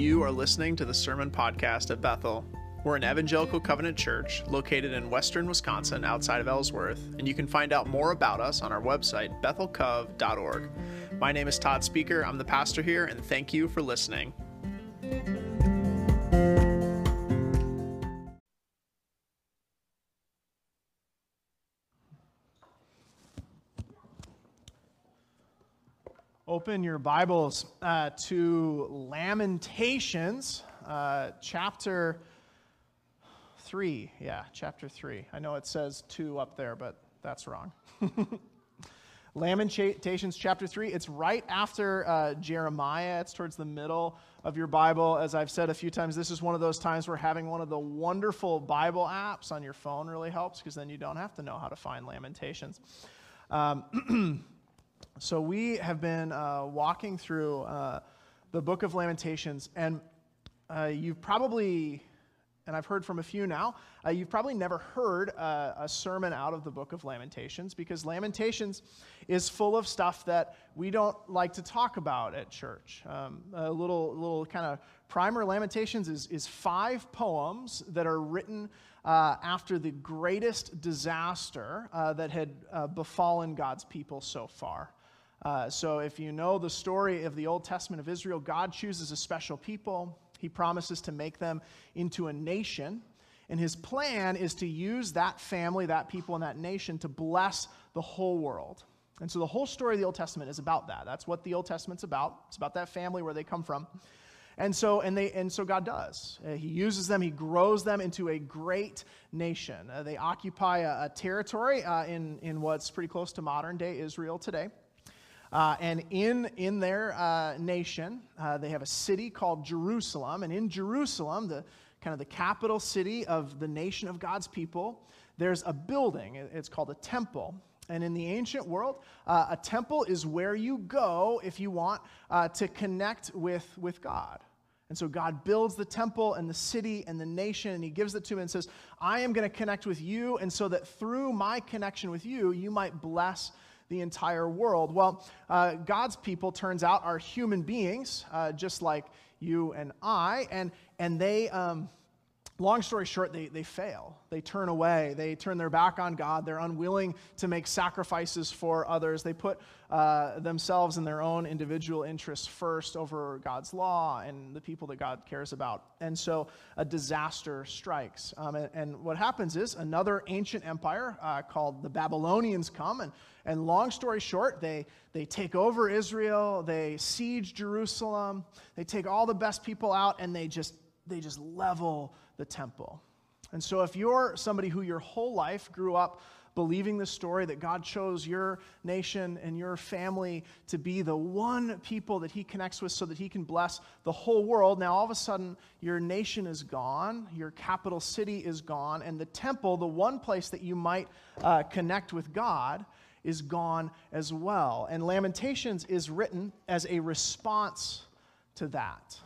You are listening to the Sermon Podcast at Bethel. We're an evangelical covenant church located in western Wisconsin outside of Ellsworth, and you can find out more about us on our website, bethelcov.org. My name is Todd Speaker. I'm the pastor here, and thank you for listening. Open your Bibles uh, to Lamentations, uh, chapter 3. Yeah, chapter 3. I know it says 2 up there, but that's wrong. Lamentations chapter 3. It's right after uh, Jeremiah. It's towards the middle of your Bible. As I've said a few times, this is one of those times where having one of the wonderful Bible apps on your phone really helps because then you don't have to know how to find Lamentations. Um, So we have been uh, walking through uh, the book of Lamentations, and uh, you've probably, and I've heard from a few now, uh, you've probably never heard uh, a sermon out of the book of Lamentations because Lamentations is full of stuff that we don't like to talk about at church. Um, a little, little kind of primer Lamentations is, is five poems that are written. Uh, after the greatest disaster uh, that had uh, befallen God's people so far. So, if you know the story of the Old Testament of Israel, God chooses a special people. He promises to make them into a nation. And his plan is to use that family, that people, and that nation to bless the whole world. And so, the whole story of the Old Testament is about that. That's what the Old Testament's about. It's about that family where they come from. And so, and they, and so God does. Uh, he uses them, He grows them into a great nation. Uh, they occupy a, a territory uh, in, in what's pretty close to modern day Israel today. Uh, and in, in their uh, nation, uh, they have a city called Jerusalem. And in Jerusalem, the kind of the capital city of the nation of God's people, there's a building. It's called a temple. And in the ancient world, uh, a temple is where you go if you want uh, to connect with, with God. And so God builds the temple and the city and the nation, and He gives it to him and says, I am going to connect with you, and so that through my connection with you, you might bless the entire world. Well, uh, God's people, turns out, are human beings, uh, just like you and I, and, and they. Um, long story short, they, they fail. They turn away. They turn their back on God. They're unwilling to make sacrifices for others. They put uh, themselves and their own individual interests first over God's law and the people that God cares about. And so a disaster strikes. Um, and, and, what happens is another ancient empire uh, called the Babylonians come. And, and long story short, they, they take over Israel. They siege Jerusalem. They take all the best people out and they just, they just level the temple. And so, if you're somebody who your whole life grew up believing the story that God chose your nation and your family to be the one people that He connects with so that He can bless the whole world, now all of a sudden your nation is gone, your capital city is gone, and the temple, the one place that you might uh, connect with God, is gone as well. And Lamentations is written as a response to that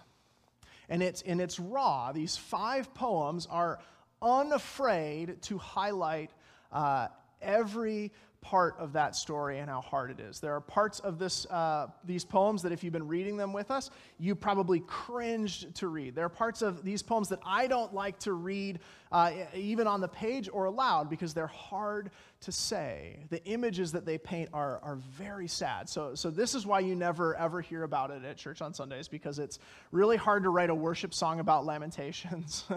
and it's, and it's raw. These five poems are unafraid to highlight uh, every part of that story and how hard it is. There are parts of this, uh, these poems that, if you've been reading them with us, you probably cringed to read. There are parts of these poems that I don't like to read, uh, even on the page or aloud, because they're hard to say. The images that they paint are, are very sad. So, so, this is why you never ever hear about it at church on Sundays, because it's really hard to write a worship song about lamentations.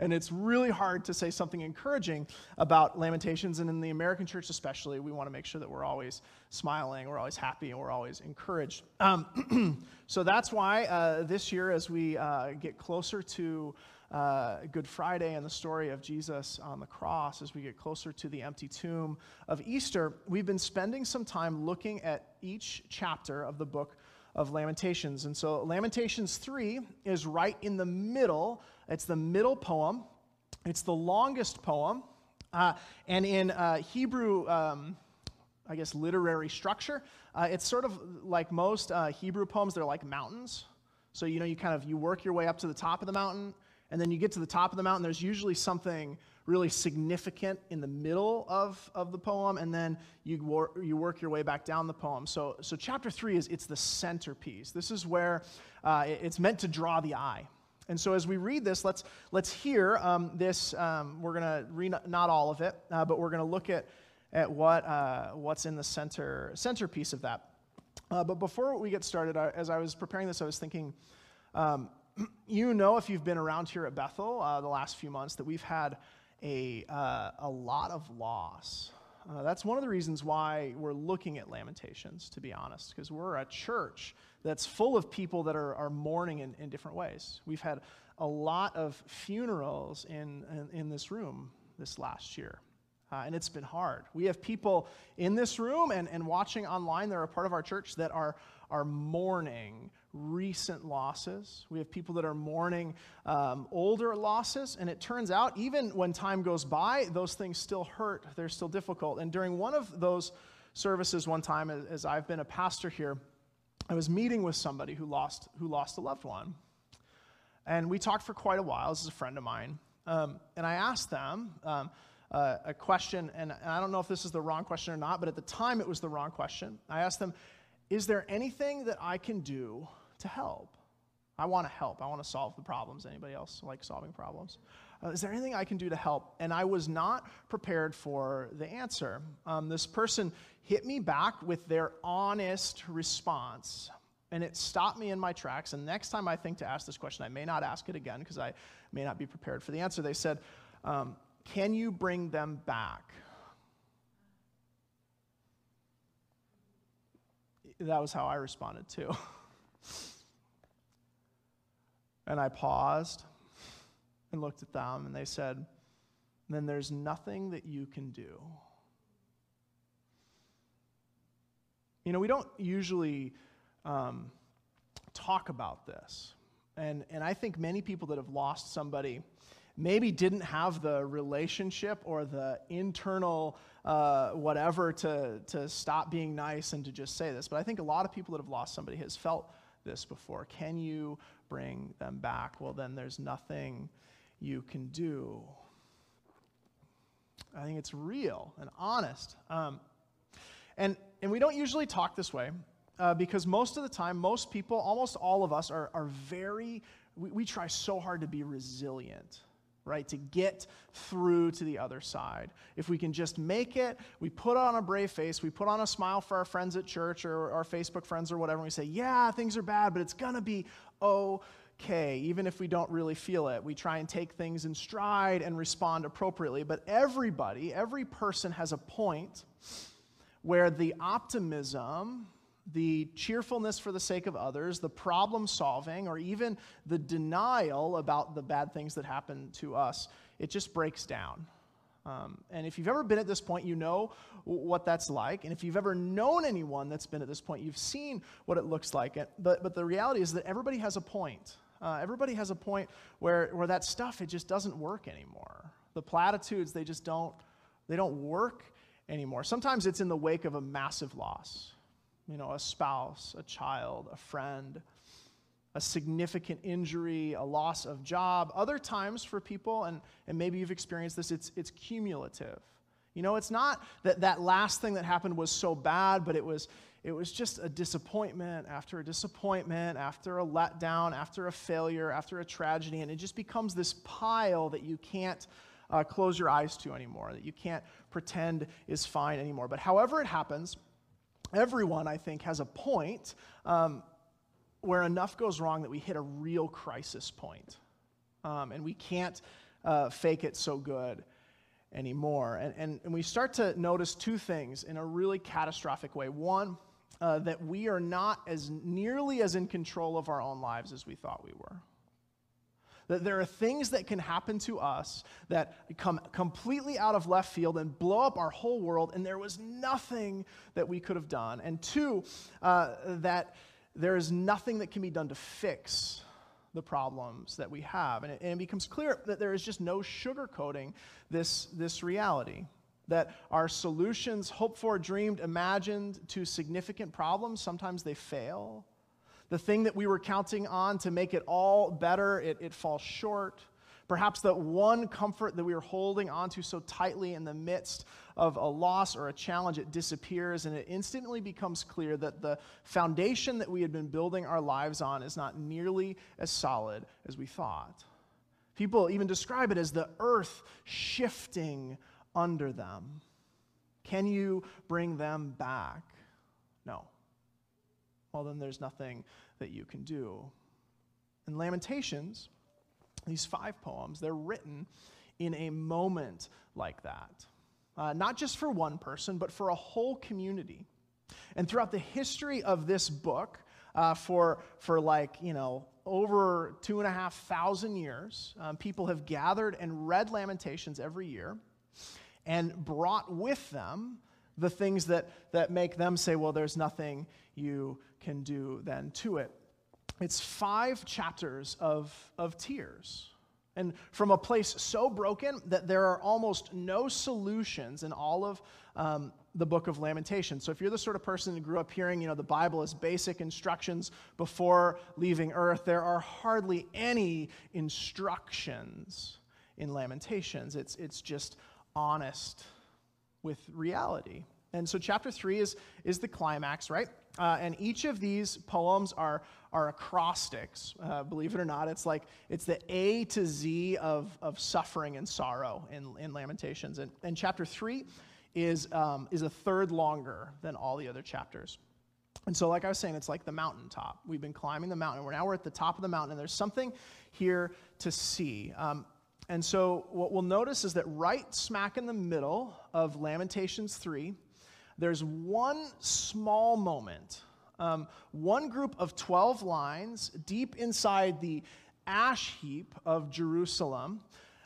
And it's really hard to say something encouraging about Lamentations. And in the American church, especially, we want to make sure that we're always smiling, we're always happy, and we're always encouraged. Um, so that's why uh, this year, as we uh, get closer to uh, Good Friday and the story of Jesus on the cross, as we get closer to the empty tomb of Easter, we've been spending some time looking at each chapter of the book of Lamentations. And so Lamentations 3 is right in the middle it's the middle poem, it's the longest poem. Uh, and in uh, Hebrew, um, I guess, literary structure, uh, it's sort of like most uh, Hebrew poems, they're like mountains. So, you know, you kind of, you work your way up to the top of the mountain, and then you get to the top of the mountain, there's usually something really significant in the middle of, of the poem, and then you, wor- you work your way back down the poem. So, so chapter three is it's the centerpiece. This is where uh, it's meant to draw the eye. And so as we read this, let's, let's hear um, this. Um, we're going to read not all of it, uh, but we're going to look at, at what, uh, what's in the center, centerpiece of that. Uh, but before we get started, I, as I was preparing this, I was thinking, um, you know, if you've been around here at Bethel uh, the last few months, that we've had a, uh, a lot of loss. Uh, that's one of the reasons why we're looking at Lamentations, to be honest, because we're a church that's full of people that are, are mourning in, in different ways. We've had a lot of funerals in, in, in this room this last year. Uh, and it's been hard. We have people in this room and, and watching online that are a part of our church that are, are mourning recent losses. We have people that are mourning um, older losses. And it turns out, even when time goes by, those things still hurt. They're still difficult. And during one of those services, one time, as, I've been a pastor here, I was meeting with somebody who lost, who lost a loved one. And we talked for quite a while. This is a friend of mine. Um, and I asked them, um, uh, a question, and, and I don't know if this is the wrong question or not, but at the time it was the wrong question. I asked them, Is there anything that I can do to help? I want to help. I want to solve the problems. Anybody else like solving problems? Uh, is there anything I can do to help? And I was not prepared for the answer. Um, this person hit me back with their honest response, and it stopped me in my tracks. And next time I think to ask this question, I may not ask it again because I may not be prepared for the answer. They said, um, can you bring them back? That was how I responded too. and I paused and looked at them, and they said, Then there's nothing that you can do. You know, we don't usually um, talk about this. And, and I think many people that have lost somebody maybe didn't have the relationship or the internal uh, whatever to, to stop being nice and to just say this. But I think a lot of people that have lost somebody has felt this before. Can you bring them back? Well, then there's nothing you can do. I think it's real and honest. Um, and, and we don't usually talk this way uh, because most of the time, most people, almost all of us, are, are very, we, we try so hard to be resilient right? To get through to the other side. If we can just make it, we put on a brave face, we put on a smile for our friends at church or our Facebook friends or whatever, and we say, yeah, things are bad, but it's going to be okay, even if we don't really feel it. We try and take things in stride and respond appropriately. But everybody, every person has a point where the optimism the cheerfulness for the sake of others, the problem solving, or even the denial about the bad things that happen to us, it just breaks down. Um, and if you've ever been at this point, you know what that's like. And if you've ever known anyone that's been at this point, you've seen what it looks like. But, but the reality is that everybody has a point. Uh, everybody has a point where, where that stuff, it just doesn't work anymore. The platitudes, they just don't, they don't work anymore. Sometimes it's in the wake of a massive loss you know, a spouse, a child, a friend, a significant injury, a loss of job. Other times for people, and, and maybe you've experienced this, it's, it's cumulative. You know, it's not that that last thing that happened was so bad, but it was, it was just a disappointment after a disappointment, after a letdown, after a failure, after a tragedy, and it just becomes this pile that you can't uh, close your eyes to anymore, that you can't pretend is fine anymore. But however it happens, everyone, I think, has a point um, where enough goes wrong that we hit a real crisis point. Um, and we can't uh, fake it so good anymore. And, and, and, we start to notice two things in a really catastrophic way. One, uh, that we are not as nearly as in control of our own lives as we thought we were. That there are things that can happen to us that come completely out of left field and blow up our whole world, and there was nothing that we could have done. And two, uh, that there is nothing that can be done to fix the problems that we have. And it, and it becomes clear that there is just no sugarcoating this, this reality that our solutions, hoped for, dreamed, imagined to significant problems, sometimes they fail. The thing that we were counting on to make it all better, it, it falls short. Perhaps that one comfort that we were holding onto so tightly in the midst of a loss or a challenge, it disappears, and it instantly becomes clear that the foundation that we had been building our lives on is not nearly as solid as we thought. People even describe it as the earth shifting under them. Can you bring them back? No. Well, then there's nothing that you can do. In Lamentations, these five poems, they're written in a moment like that. Uh, not just for one person, but for a whole community. And throughout the history of this book, uh, for, for like, you know, over two and a half thousand years, um, people have gathered and read Lamentations every year and brought with them the things that, that make them say, well, there's nothing you can do then to it. It's five chapters of, of tears. And from a place so broken that there are almost no solutions in all of um, the book of Lamentations. So if you're the sort of person who grew up hearing, you know, the Bible is basic instructions before leaving earth, there are hardly any instructions in Lamentations. It's, it's just honest with reality. And so chapter three is, is the climax, right? Uh, and each of these poems are, are acrostics. Uh, believe it or not, it's like it's the A to Z of, of suffering and sorrow in, in Lamentations. And, and chapter three is, um, is a third longer than all the other chapters. And so, like I was saying, it's like the mountaintop. We've been climbing the mountain. We're now we're at the top of the mountain, and there's something here to see. Um, and so, what we'll notice is that right smack in the middle of Lamentations 3, there's one small moment, um, one group of 12 lines deep inside the ash heap of Jerusalem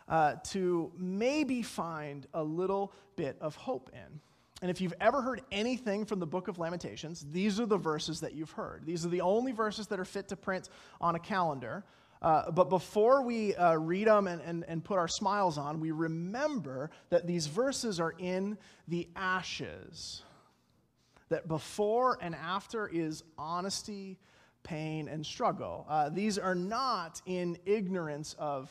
uh, to maybe find a little bit of hope in. And if you've ever heard anything from the book of Lamentations, these are the verses that you've heard. These are the only verses that are fit to print on a calendar. Uh, but before we uh, read them and, and, and put our smiles on, we remember that these verses are in the ashes. That before and after is honesty, pain, and struggle. Uh, these are not in ignorance of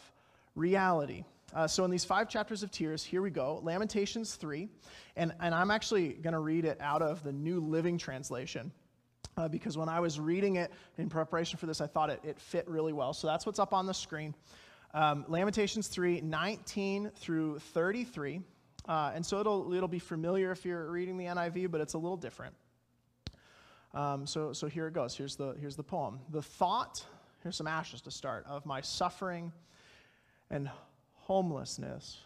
reality. Uh, so, in these five chapters of tears, here we go Lamentations 3. And, and I'm actually going to read it out of the New Living Translation. Uh, because when I was reading it in preparation for this, I thought it, it fit really well. So that's what's up on the screen. Um, Lamentations 3 19 through 33. Uh, and so it'll, it'll be familiar if you're reading the NIV, but it's a little different. Um, so, so here it goes. Here's the, here's the poem. The thought, here's some ashes to start, of my suffering and homelessness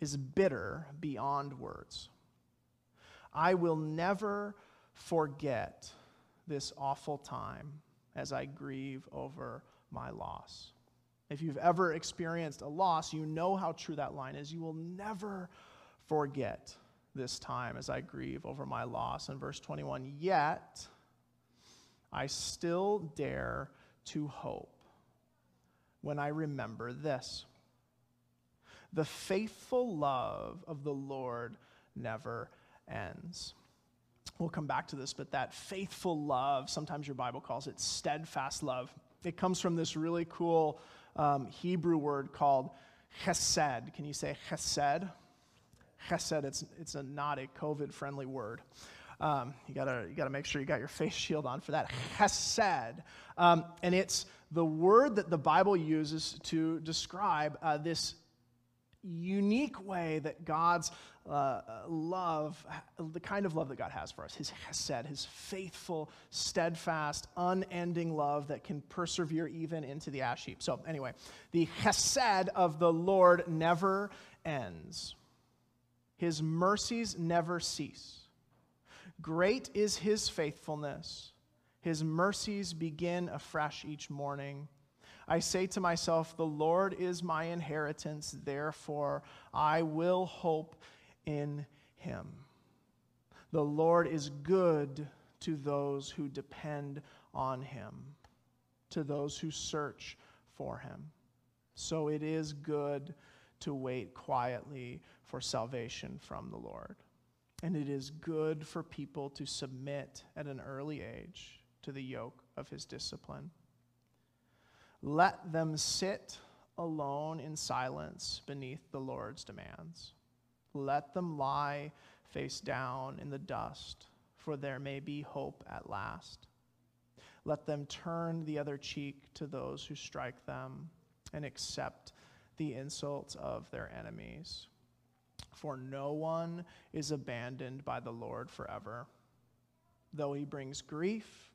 is bitter beyond words. I will never forget this awful time as I grieve over my loss. If you've ever experienced a loss, you know how true that line is. You will never forget this time as I grieve over my loss. In verse 21, yet I still dare to hope when I remember this. The faithful love of the Lord never ends. We'll come back to this, but that faithful love, sometimes your Bible calls it steadfast love. It comes from this really cool um, Hebrew word called chesed. Can you say chesed? Chesed, it's, it's a, not a COVID friendly word. Um, you gotta you gotta make sure you got your face shield on for that. Chesed, um, and it's the word that the Bible uses to describe uh, this unique way that God's uh, love, the kind of love that God has for us, His chesed, His faithful, steadfast, unending love that can persevere even into the ash heap. So, anyway, the chesed of the Lord never ends, His mercies never cease. Great is His faithfulness. His mercies begin afresh each morning. I say to myself, The Lord is my inheritance, therefore I will hope in him. The Lord is good to those who depend on him, to those who search for him. So it is good to wait quietly for salvation from the Lord. And it is good for people to submit at an early age to the yoke of his discipline. Let them sit alone in silence beneath the Lord's demands. Let them lie face down in the dust, for there may be hope at last. Let them turn the other cheek to those who strike them and accept the insults of their enemies. For no one is abandoned by the Lord forever. Though he brings grief,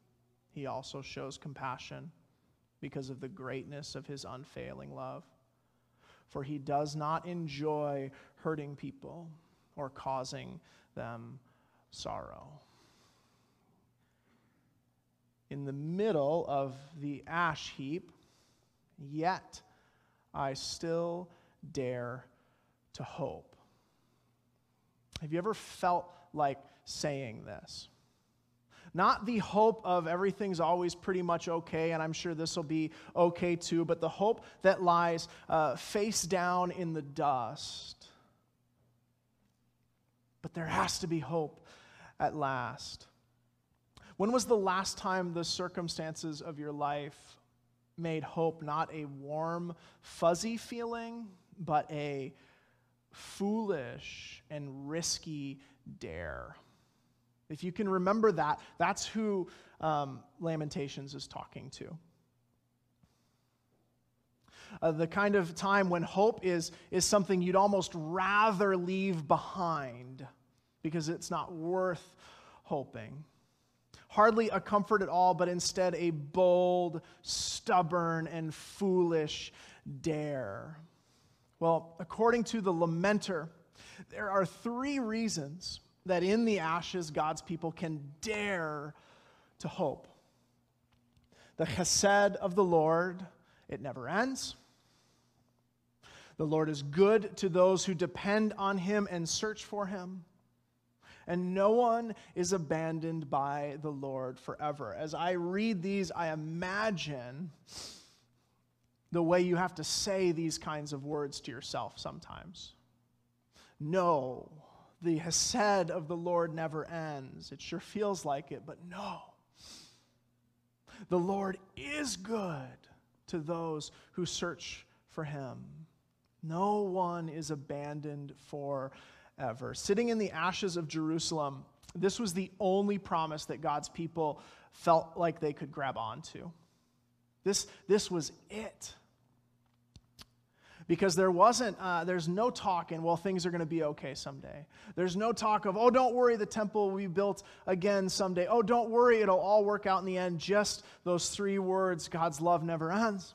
he also shows compassion because of the greatness of his unfailing love. For he does not enjoy hurting people or causing them sorrow. In the middle of the ash heap, yet I still dare to hope. Have you ever felt like saying this? Not the hope of everything's always pretty much okay, and I'm sure this will be okay too, but the hope that lies uh, face down in the dust. But there has to be hope at last. When was the last time the circumstances of your life made hope not a warm, fuzzy feeling, but a foolish and risky dare? If you can remember that, that's who um, Lamentations is talking to. Uh, the kind of time when hope is, is something you'd almost rather leave behind because it's not worth hoping. Hardly a comfort at all, but instead a bold, stubborn, and foolish dare. Well, according to the lamenter, there are three reasons that in the ashes, God's people can dare to hope. The chesed of the Lord, it never ends. The Lord is good to those who depend on him and search for him. And no one is abandoned by the Lord forever. As I read these, I imagine the way you have to say these kinds of words to yourself sometimes. No, the chesed of the Lord never ends. It sure feels like it, but no. The Lord is good to those who search for him. No one is abandoned forever. Sitting in the ashes of Jerusalem, this was the only promise that God's people felt like they could grab onto. This, this was it because there wasn't uh, there's no talk and well things are going to be okay someday. There's no talk of oh don't worry the temple will be built again someday. Oh don't worry it'll all work out in the end. Just those three words god's love never ends.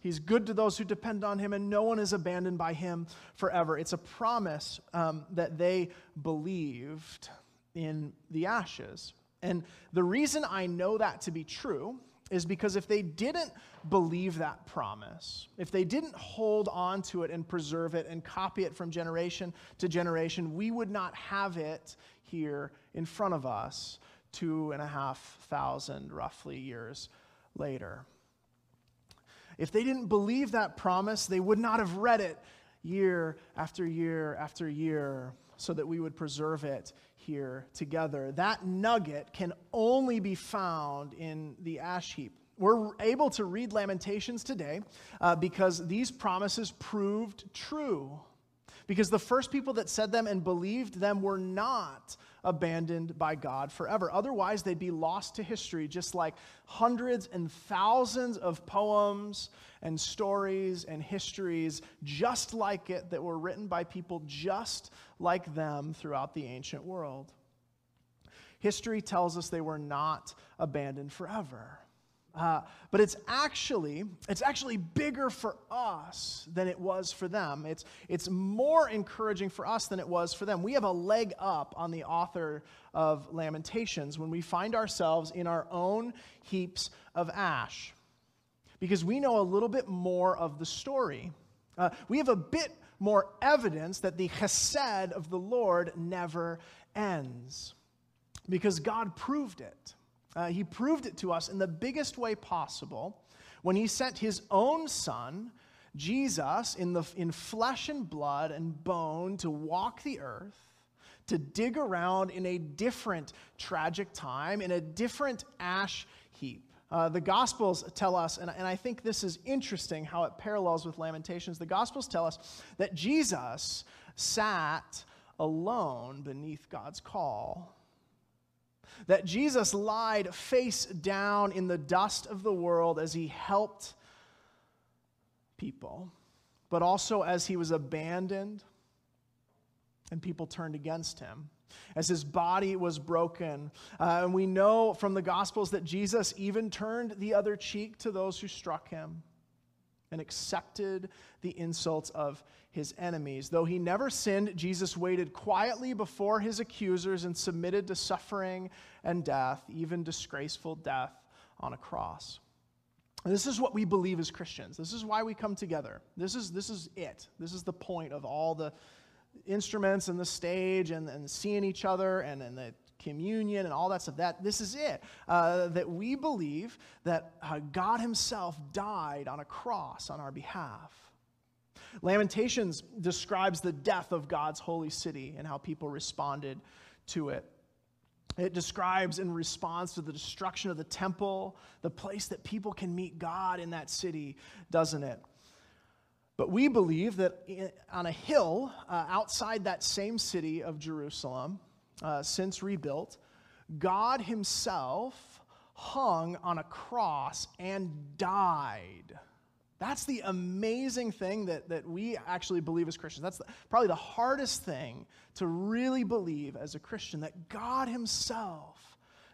He's good to those who depend on him and no one is abandoned by him forever. It's a promise um, that they believed in the ashes. And the reason i know that to be true is because if they didn't believe that promise, if they didn't hold on to it and preserve it and copy it from generation to generation, we would not have it here in front of us two and a half thousand roughly years later. If they didn't believe that promise, they would not have read it year after year after year so that we would preserve it here together. That nugget can only be found in the ash heap. We're able to read Lamentations today uh, because these promises proved true. Because the first people that said them and believed them were not abandoned by God forever. Otherwise, they'd be lost to history, just like hundreds and thousands of poems and stories and histories just like it that were written by people just like them throughout the ancient world. History tells us they were not abandoned forever. Uh, but it's actually it's actually bigger for us than it was for them. It's it's more encouraging for us than it was for them. We have a leg up on the author of Lamentations when we find ourselves in our own heaps of ash, because we know a little bit more of the story. Uh, we have a bit more evidence that the chesed of the Lord never ends, because God proved it. Uh, he proved it to us in the biggest way possible when he sent his own son, Jesus, in, the, in flesh and blood and bone to walk the earth, to dig around in a different tragic time, in a different ash heap. Uh, the Gospels tell us, and, and I think this is interesting how it parallels with Lamentations. The Gospels tell us that Jesus sat alone beneath God's call. That Jesus lied face down in the dust of the world as he helped people, but also as he was abandoned and people turned against him as his body was broken. Uh, and we know from the Gospels that Jesus even turned the other cheek to those who struck him and accepted the insults of his enemies. Though he never sinned, Jesus waited quietly before his accusers and submitted to suffering and death, even disgraceful death on a cross. This is what we believe as Christians. This is why we come together. This is, this is it. This is the point of all the instruments and the stage and, and seeing each other and, and the communion and all that stuff. That this is it. Uh, that we believe that uh, God Himself died on a cross on our behalf. Lamentations describes the death of God's holy city and how people responded to it. It describes in response to the destruction of the temple, the place that people can meet God in that city, doesn't it? But we believe that on a hill uh, outside that same city of Jerusalem, uh, since rebuilt, God Himself hung on a cross and died. That's the amazing thing that, that we actually believe as Christians. That's the, probably the hardest thing to really believe as a Christian that God Himself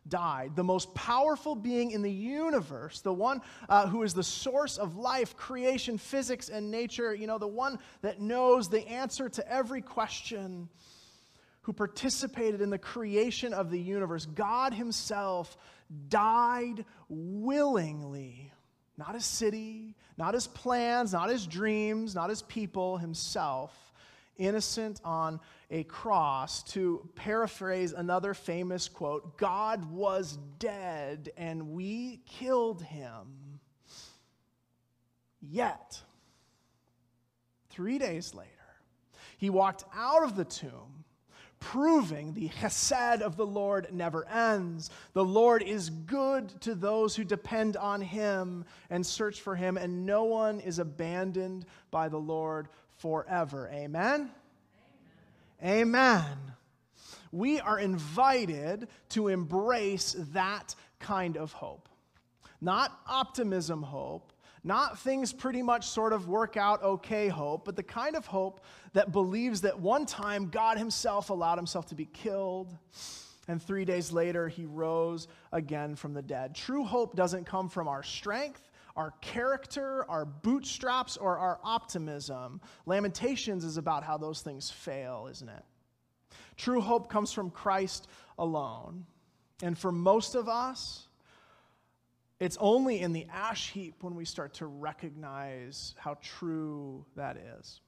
died, the most powerful being in the universe, the one uh, who is the source of life, creation, physics, and nature, you know, the one that knows the answer to every question, who participated in the creation of the universe, God Himself died willingly. Not his city, not his plans, not his dreams, not his people, himself innocent on a cross. To paraphrase another famous quote God was dead and we killed him. Yet, three days later, he walked out of the tomb proving the chesed of the Lord never ends. The Lord is good to those who depend on him and search for him, and no one is abandoned by the Lord forever. Amen? Amen. Amen. We are invited to embrace that kind of hope. Not optimism hope, not things pretty much sort of work out okay hope, but the kind of hope that believes that one time God Himself allowed Himself to be killed, and three days later He rose again from the dead. True hope doesn't come from our strength our character, our bootstraps, or our optimism. Lamentations is about how those things fail, isn't it? True hope comes from Christ alone. And for most of us, it's only in the ash heap when we start to recognize how true that is.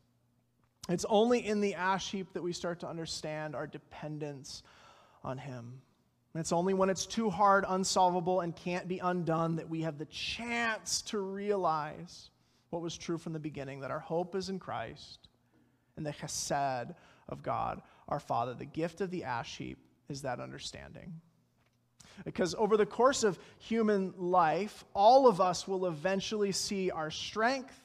It's only in the ash heap that we start to understand our dependence on Him. It's only when it's too hard, unsolvable, and can't be undone that we have the chance to realize what was true from the beginning that our hope is in Christ and the chesed of God, our Father. The gift of the ash heap is that understanding. Because over the course of human life, all of us will eventually see our strength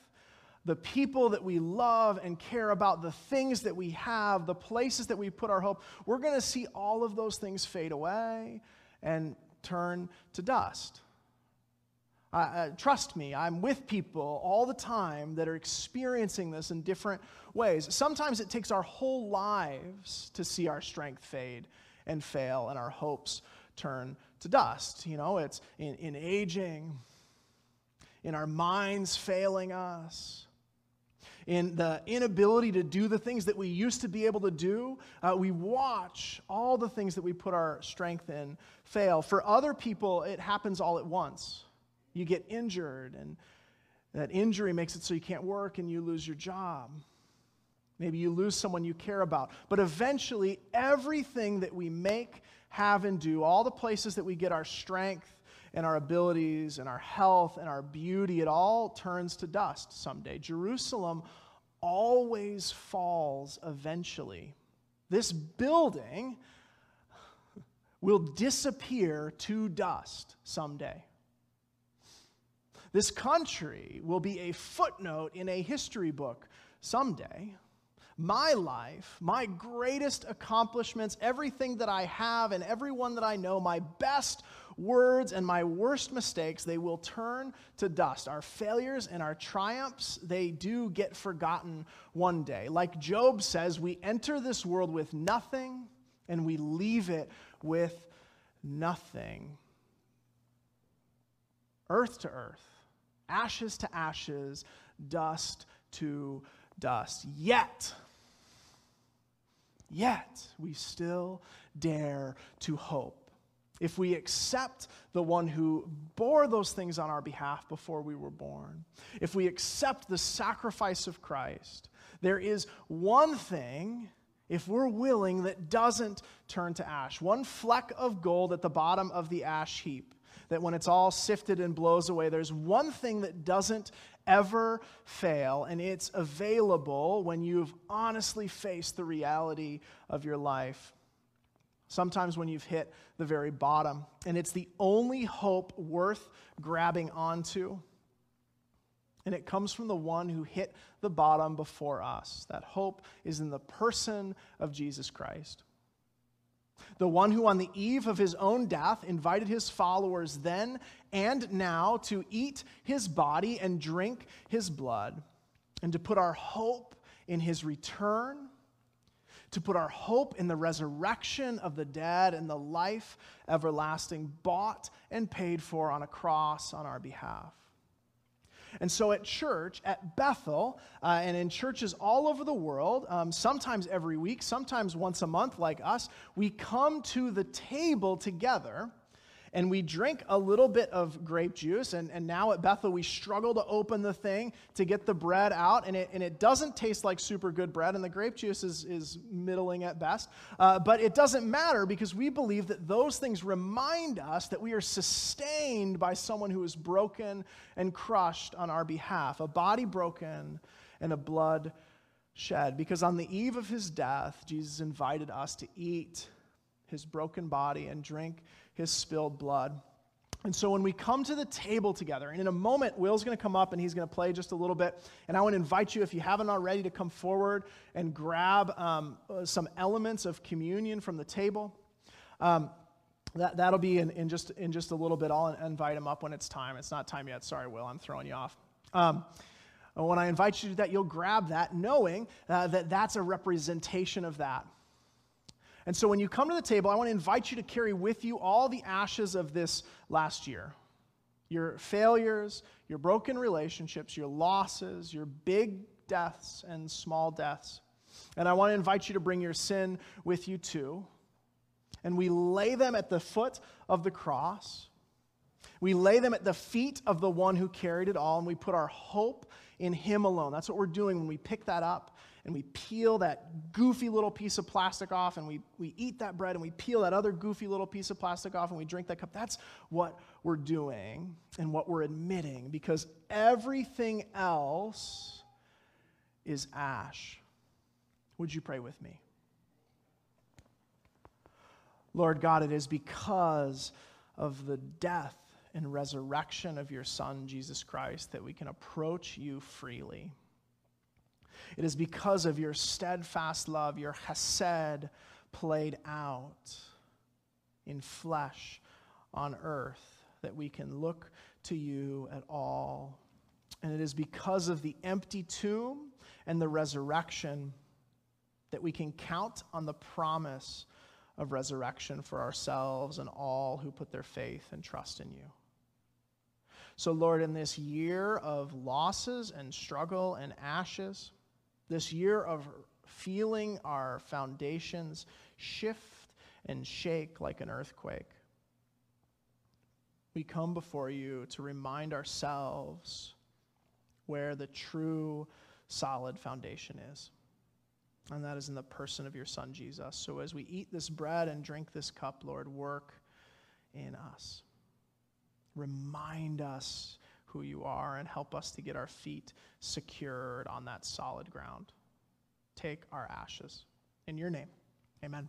the people that we love and care about, the things that we have, the places that we put our hope, we're going to see all of those things fade away and turn to dust. Uh, uh, trust me, I'm with people all the time that are experiencing this in different ways. Sometimes it takes our whole lives to see our strength fade and fail and our hopes turn to dust. You know, it's in, in aging, in our minds failing us, in the inability to do the things that we used to be able to do, uh, we watch all the things that we put our strength in fail. For other people, it happens all at once. You get injured, and that injury makes it so you can't work and you lose your job. Maybe you lose someone you care about. But eventually, everything that we make, have, and do, all the places that we get our strength and our abilities and our health and our beauty, it all turns to dust someday. Jerusalem always falls eventually. This building will disappear to dust someday. This country will be a footnote in a history book someday. My life, my greatest accomplishments, everything that I have and everyone that I know, my best words and my worst mistakes, they will turn to dust. Our failures and our triumphs, they do get forgotten one day. Like Job says, we enter this world with nothing and we leave it with nothing. Earth to earth, ashes to ashes, dust to dust. Yet, yet, we still dare to hope if we accept the one who bore those things on our behalf before we were born, if we accept the sacrifice of Christ, there is one thing, if we're willing, that doesn't turn to ash. One fleck of gold at the bottom of the ash heap, that when it's all sifted and blows away, there's one thing that doesn't ever fail, and it's available when you've honestly faced the reality of your life sometimes when you've hit the very bottom. And it's the only hope worth grabbing onto. And it comes from the one who hit the bottom before us. That hope is in the person of Jesus Christ. The one who, on the eve of his own death, invited his followers then and now to eat his body and drink his blood, and to put our hope in his return to put our hope in the resurrection of the dead and the life everlasting, bought and paid for on a cross on our behalf. And so at church, at Bethel, uh, and in churches all over the world, um, sometimes every week, sometimes once a month, like us, we come to the table together and we drink a little bit of grape juice. And, and now at Bethel, we struggle to open the thing to get the bread out, and it, and it doesn't taste like super good bread, and the grape juice is, is middling at best. Uh, but it doesn't matter because we believe that those things remind us that we are sustained by someone who is broken and crushed on our behalf, a body broken and a blood shed. Because on the eve of his death, Jesus invited us to eat his broken body and drink his spilled blood. And so when we come to the table together, and in a moment, Will's going to come up and he's going to play just a little bit. And I want to invite you, if you haven't already, to come forward and grab um, some elements of communion from the table. Um, that, that'll be in, in, just, in just a little bit. I'll invite him up when it's time. It's not time yet. Sorry, Will, I'm throwing you off. Um, when I invite you to that, you'll grab that knowing uh, that that's a representation of that. And so when you come to the table, I want to invite you to carry with you all the ashes of this last year your failures, your broken relationships, your losses, your big deaths and small deaths. And I want to invite you to bring your sin with you too. And we lay them at the foot of the cross. We lay them at the feet of the one who carried it all, and we put our hope in him alone. That's what we're doing when we pick that up and we peel that goofy little piece of plastic off and we, we eat that bread and we peel that other goofy little piece of plastic off and we drink that cup. That's what we're doing and what we're admitting because everything else is ash. Would you pray with me? Lord God, it is because of the death and resurrection of your Son, Jesus Christ, that we can approach you freely. It is because of your steadfast love, your chesed played out in flesh on earth, that we can look to you at all. And it is because of the empty tomb and the resurrection that we can count on the promise of resurrection for ourselves and all who put their faith and trust in you. So, Lord, in this year of losses and struggle and ashes, this year of feeling our foundations shift and shake like an earthquake. We come before you to remind ourselves where the true solid foundation is. And that is in the person of your Son, Jesus. So as we eat this bread and drink this cup, Lord, work in us. Remind us who you are and help us to get our feet secured on that solid ground. Take our ashes. In your name, amen.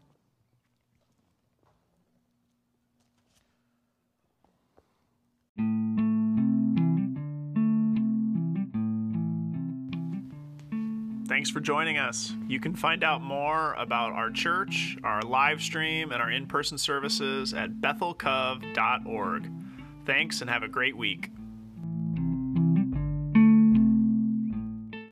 Thanks for joining us. You can find out more about our church, our live stream, and our in person services at bethelcov.org. Thanks and have a great week.